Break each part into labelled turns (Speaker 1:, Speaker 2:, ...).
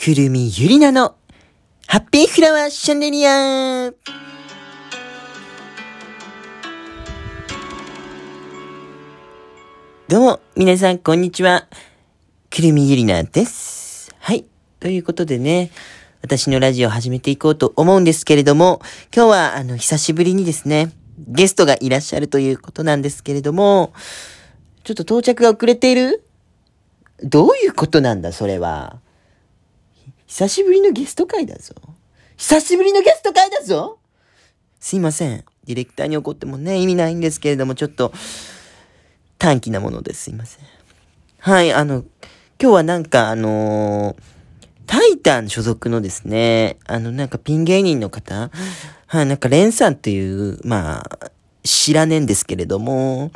Speaker 1: くるみゆりなの、ハッピーフラワーシャンデリアどうも、皆さん、こんにちは。くるみゆりなです。はい。ということでね、私のラジオを始めていこうと思うんですけれども、今日は、あの、久しぶりにですね、ゲストがいらっしゃるということなんですけれども、ちょっと到着が遅れている？どういうことなんだ、それは？久しぶりのゲスト会だぞ。久しぶりのゲスト会だぞすいません。ディレクターに怒ってもね、意味ないんですけれども、ちょっと、短気なものです。すいません。はい、あの、今日はなんかあのー、タイタン所属のですね、あの、なんかピン芸人の方、はい、なんかレンさんっていう、まあ、知らねえんですけれども、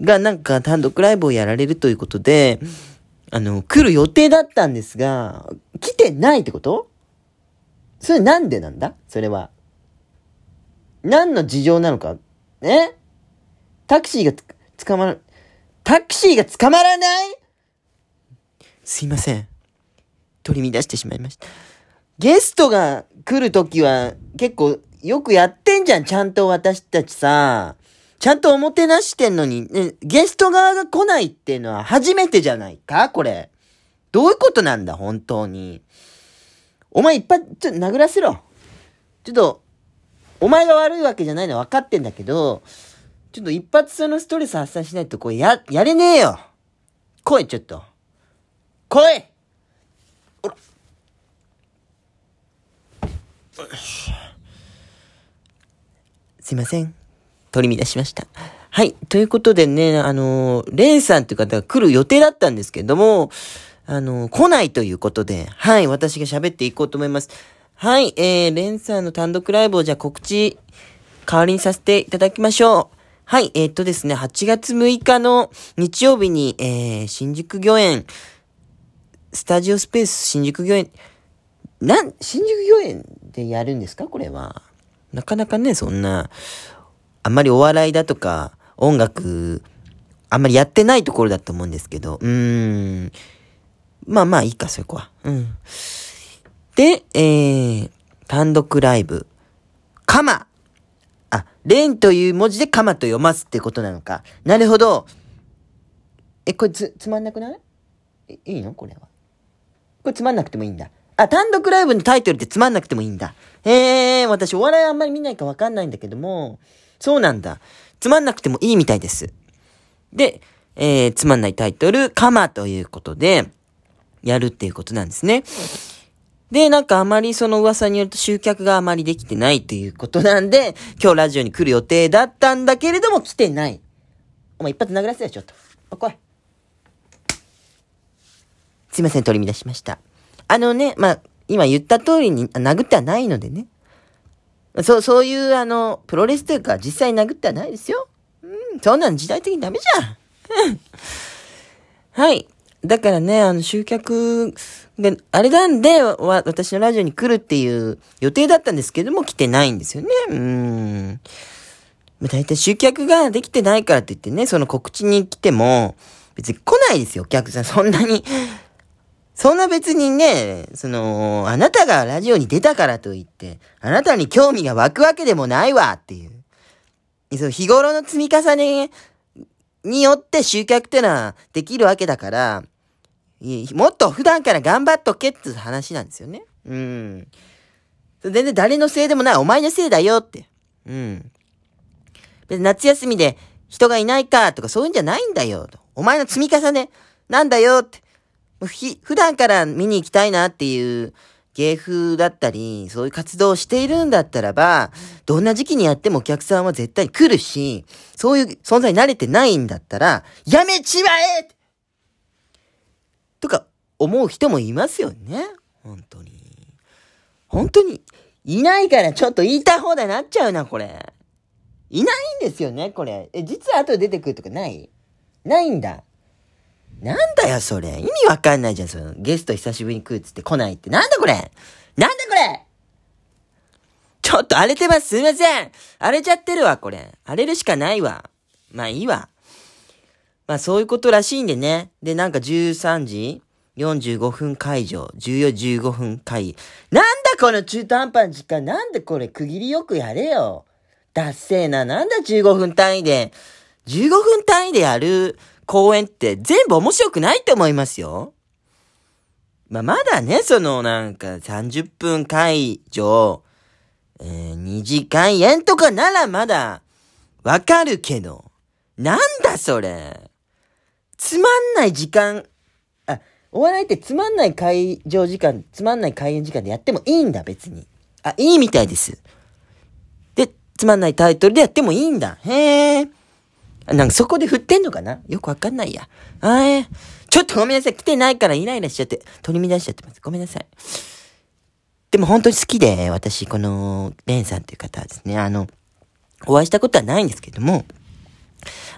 Speaker 1: がなんか単独ライブをやられるということで、あの、来る予定だったんですが、来てないってこと？それなんでなんだ？それは。何の事情なのか？え？タクシーが捕まら、タクシーが捕まらない？すいません。取り乱してしまいました。ゲストが来るときは結構よくやってんじゃん、ちゃんと私たちさ。ちゃんとおもてなしてんのに、ね、ゲスト側が来ないっていうのは初めてじゃないか？これ。どういうことなんだ、本当に。お前いっぱい、ちょっと殴らせろ。ちょっと、お前が悪いわけじゃないの分かってんだけど、ちょっと一発そのストレス発散しないと、これや、やれねえよ。来い、ちょっと。来いほら。すいません。取り乱しました。はい。ということでね、あのレンさんという方が来る予定だったんですけども、あの来ないということで、はい。私が喋っていこうと思います。はい。えー、レンさんの単独ライブをじゃあ告知、代わりにさせていただきましょう。はい。えー、っとですね、8月6日の日曜日に、えー、新宿御苑、スタジオスペース新宿御苑、なん、新宿御苑でやるんですか？これは。なかなかね、そんな、あんまりお笑いだとか、音楽、あんまりやってないところだと思うんですけど、うーん。まあまあいいか、そこは。うん。で、えー、単独ライブ。カマあ、レンという文字でカマと読ますってことなのか。なるほど。え、これつ、つまんなくない？え、いいの？これは。これつまんなくてもいいんだ。あ、単独ライブのタイトルってつまんなくてもいいんだ。へえ、私お笑いあんまり見ないかわかんないんだけども、そうなんだ。つまんなくてもいいみたいです。で、えー、つまんないタイトル、カマということで、やるっていうことなんですね。で、なんかあまりその噂によると集客があまりできてないということなんで、今日ラジオに来る予定だったんだけれども来てない。お前一発殴らせよ、ちょっと。お来い。すいません、取り乱しました。あのね、まあ、今言った通りに殴ってはないのでね。そう、そういう、あの、プロレスというか、実際殴ってはないですよ。うん、そんなの時代的にダメじゃん。はい。だからね、あの、集客が、あれなんで、わ、私のラジオに来るっていう予定だったんですけども、来てないんですよね。うん。まあ、大体集客ができてないからって言ってね、その告知に来ても、別に来ないですよ、お客さん。そんなにそんな別にね、その、あなたがラジオに出たからといって、あなたに興味が湧くわけでもないわっていう。その日頃の積み重ねによって集客ってのはできるわけだから、もっと普段から頑張っとけって話なんですよね。うん。全然誰のせいでもない。お前のせいだよって。うん。別に夏休みで人がいないかとかそういうんじゃないんだよと。お前の積み重ねなんだよって。ひ、普段から見に行きたいなっていう芸風だったり、そういう活動をしているんだったらば、どんな時期にやってもお客さんは絶対来るし、そういう存在に慣れてないんだったら、やめちまえとか思う人もいますよね。本当に。本当に、いないからちょっと言いたい放題になっちゃうな、これ。いないんですよね、これ。え、実は後で出てくるとかない？ないんだ。なんだよ、それ。意味わかんないじゃん、その。ゲスト久しぶりに来るっつって来ないって。なんだこれなんだこれちょっと荒れてます。すいません。荒れちゃってるわ、これ。荒れるしかないわ。まあいいわ。まあそういうことらしいんでね。で、なんか13時45分会場、14時、15分会。なんだこの中途半端な時間、なんでこれ区切りよくやれよ。だっせーな、なんだ15分単位で。15分単位でやる公演って全部面白くないと思いますよ。まあ、まだね、そのなんか30分会場、えー、2時間円とかならまだわかるけど、なんだそれ。つまんない時間、あ、お笑いってつまんない会場時間、つまんない開演時間でやってもいいんだ、別に。あ、いいみたいです。で、つまんないタイトルでやってもいいんだ。へえ。なんかそこで振ってんのかな？よくわかんないや。あえちょっとごめんなさい。来てないからイライラしちゃって、取り乱しちゃってます。ごめんなさい。でも本当に好きで、私、この、レンさんっていう方はですね、あの、お会いしたことはないんですけども、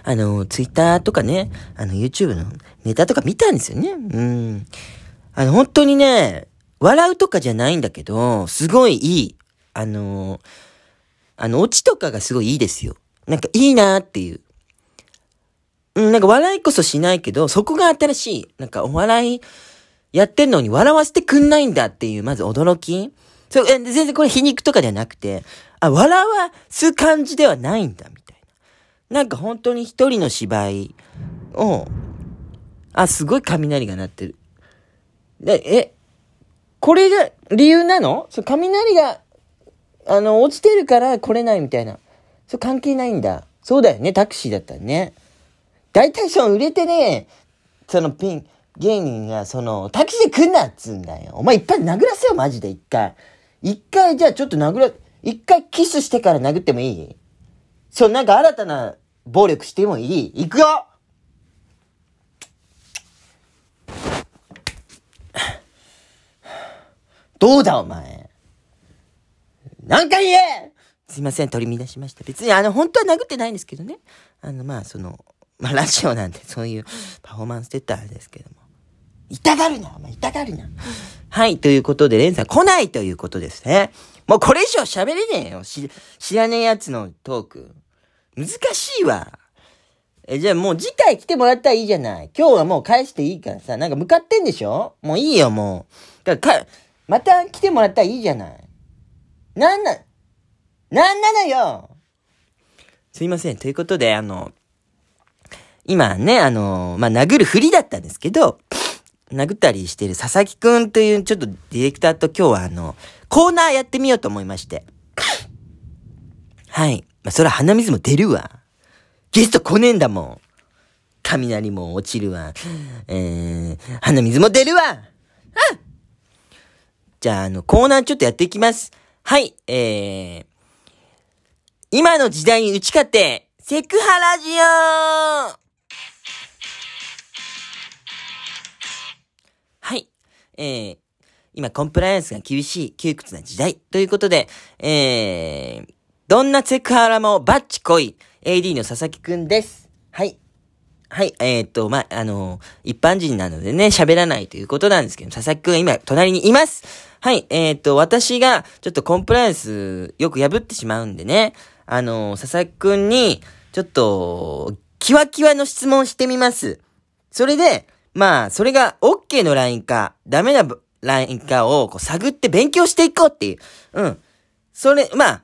Speaker 1: あの、ツイッターとかね、あの、YouTube のネタとか見たんですよね。うん。あの、本当にね、笑うとかじゃないんだけど、すごいいい。あの、あの、オチとかがすごいいいですよ。なんかいいなーっていう。なんか笑いこそしないけど、そこが新しい。なんかお笑いやってんのに笑わせてくんないんだっていう、まず驚き。そう、え、全然これ皮肉とかではなくて、あ、笑わす感じではないんだ、みたいな。なんか本当に一人の芝居を、あ、すごい雷が鳴ってる。で、え、これが理由なの？そう、雷が、あの、落ちてるから来れないみたいな。そう、関係ないんだ。そうだよね、タクシーだったらね。大体その売れてね、そのピン、芸人がその、タクシーで来んなっつうんだよ。お前いっぱい殴らせよ、マジで一回。一回じゃあちょっと殴ら、一回キスしてから殴ってもいい？そう、なんか新たな暴力してもいい？行くよどうだお前？何回言え？すいません、取り乱しました。別にあの、本当は殴ってないんですけどね。あの、まあ、その、まあ、ラジオなんでそういうパフォーマンスって言ったらあれですけども。痛がるなお前痛がるなはい、ということで、レンさん来ないということですね。もうこれ以上喋れねえよ。し、知らねえやつのトーク。難しいわ。え、じゃあもう次回来てもらったらいいじゃない。今日はもう返していいからさ、なんか向かってんでしょ？もういいよ、もう。だからか、また来てもらったらいいじゃない。なんな、なんなのよすいません。ということで、あの、今ね、あの、まあ、殴るふりだったんですけど、殴ったりしてる佐々木くんというちょっとディレクターと今日はあの、コーナーやってみようと思いまして。はい。まあ、そら鼻水も出るわ。ゲスト来ねえんだもん。雷も落ちるわ。えー、鼻水も出るわ。うんじゃあ、あの、コーナーちょっとやっていきます。はい、えー、今の時代に打ち勝って、セクハラジオえー、今コンプライアンスが厳しい窮屈な時代ということで、えー、どんなセクハラもバッチ来い AD の佐々木くんです。はい。はい、えー、っと、ま、あの一般人なのでね、喋らないということなんですけど、佐々木くん今隣にいます。はい、えー、っと、私がちょっとコンプライアンスよく破ってしまうんでね、あの佐々木くんに、ちょっと、キワキワの質問してみます。それで、まあ、それが OK のラインか、ダメなラインかをこう探って勉強していこうっていう。うん。それ、まあ、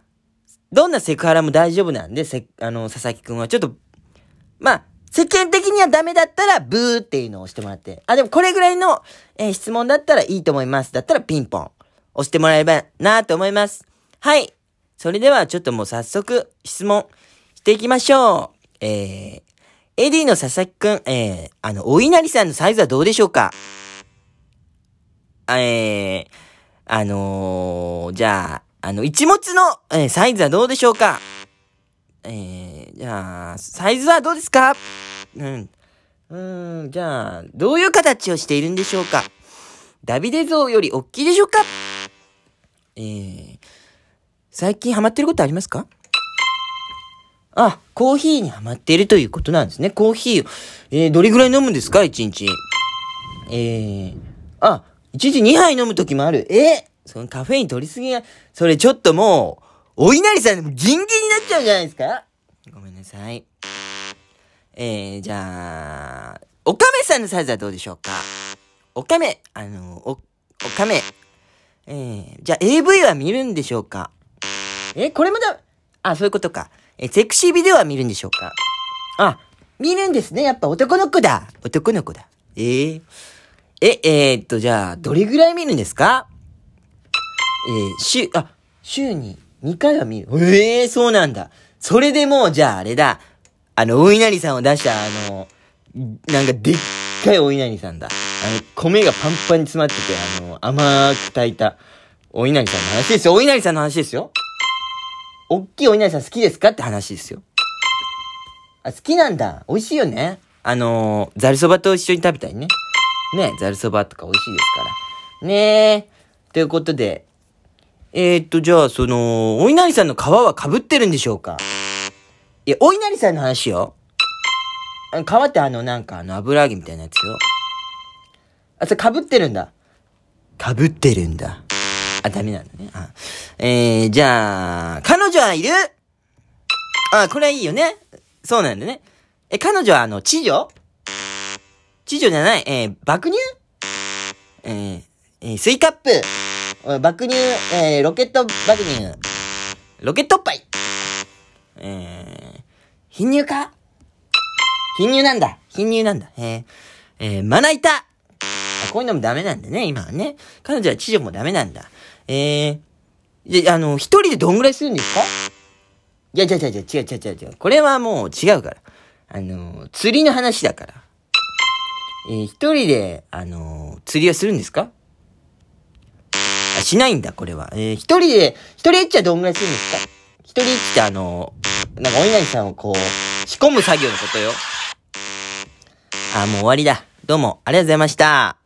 Speaker 1: どんなセクハラも大丈夫なんで、せ、あの、佐々木くんはちょっと、まあ、世間的にはダメだったら、ブーっていうのを押してもらって。あ、でもこれぐらいの、えー、質問だったらいいと思います。だったらピンポン。押してもらえばなと思います。はい。それではちょっともう早速質問していきましょう。えー、エディの佐々木くん、えー、あの、お稲荷さんのサイズはどうでしょうか？えー、あのー、じゃあ、あの、一物の、えー、サイズはどうでしょうか？えー、じゃあ、サイズはどうですか？うん。うん、じゃあ、どういう形をしているんでしょうか？ダビデ像より大きいでしょうか？えー、最近ハマってることありますか？あ、コーヒーにハマっているということなんですね。コーヒーを。えー、どれぐらい飲むんですか？一日。えー、あ、一日2杯飲むときもある。えー、そのカフェイン取りすぎが、それちょっともう、お稲荷さんでもギンギンになっちゃうじゃないですか？ごめんなさい。えー、じゃあ、おかめさんのサイズはどうでしょうか？おかめ、あの、お、おかめ。えー、じゃあ AV は見るんでしょうか？え、これもだ、あ、そういうことか。え、セクシービデオは見るんでしょうか？あ、見るんですね。やっぱ男の子だ。男の子だ。えー、え、えー、っと、じゃあ、どれぐらい見るんですか？えー、週、あ、週に2回は見る。ええー、そうなんだ。それでもう、じゃああれだ。あの、お稲荷さんを出した、あの、なんかでっかいお稲荷さんだ。あの、米がパンパンに詰まってて、あの、甘く炊いた、お稲荷さんの話ですよ。お稲荷さんの話ですよ。おっきいお稲荷さん好きですかって話ですよ。あ、好きなんだ。美味しいよね。あのざるそばと一緒に食べたいね。ね、ざるそばとか美味しいですから。ねえ。ということで、えー、っと、じゃあ、その、お稲荷さんの皮は被ってるんでしょうか？いや、お稲荷さんの話よ。皮ってあの、なんかあの、油揚げみたいなやつよ。あ、それ被ってるんだ。被ってるんだ。あ、ダメなんだね。あえー、じゃあ、彼女はいる？あ、これはいいよね。そうなんだね。え、彼女はあの、痴女？痴女じゃない、えー、爆乳？えー、えー、スイカップ爆乳、えー、ロケット爆乳。ロケットおっぱい。えー、貧乳か？貧乳なんだ。貧乳なんだ。えー、えー、まな板。こういうのもダメなんだね、今はね。彼女は知女もダメなんだ。えー、で、あの、一人でどんぐらいするんですか？いや、違う違う違う、違う違う違う違う。これはもう違うから。あの、釣りの話だから。えー、一人で、あの、釣りはするんですか？あ、しないんだ、これは。えー、一人で、一人エッチはどんぐらいするんですか？一人エッチってあの、なんかお稲荷さんをこう、仕込む作業のことよ。あ、もう終わりだ。どうも、ありがとうございました。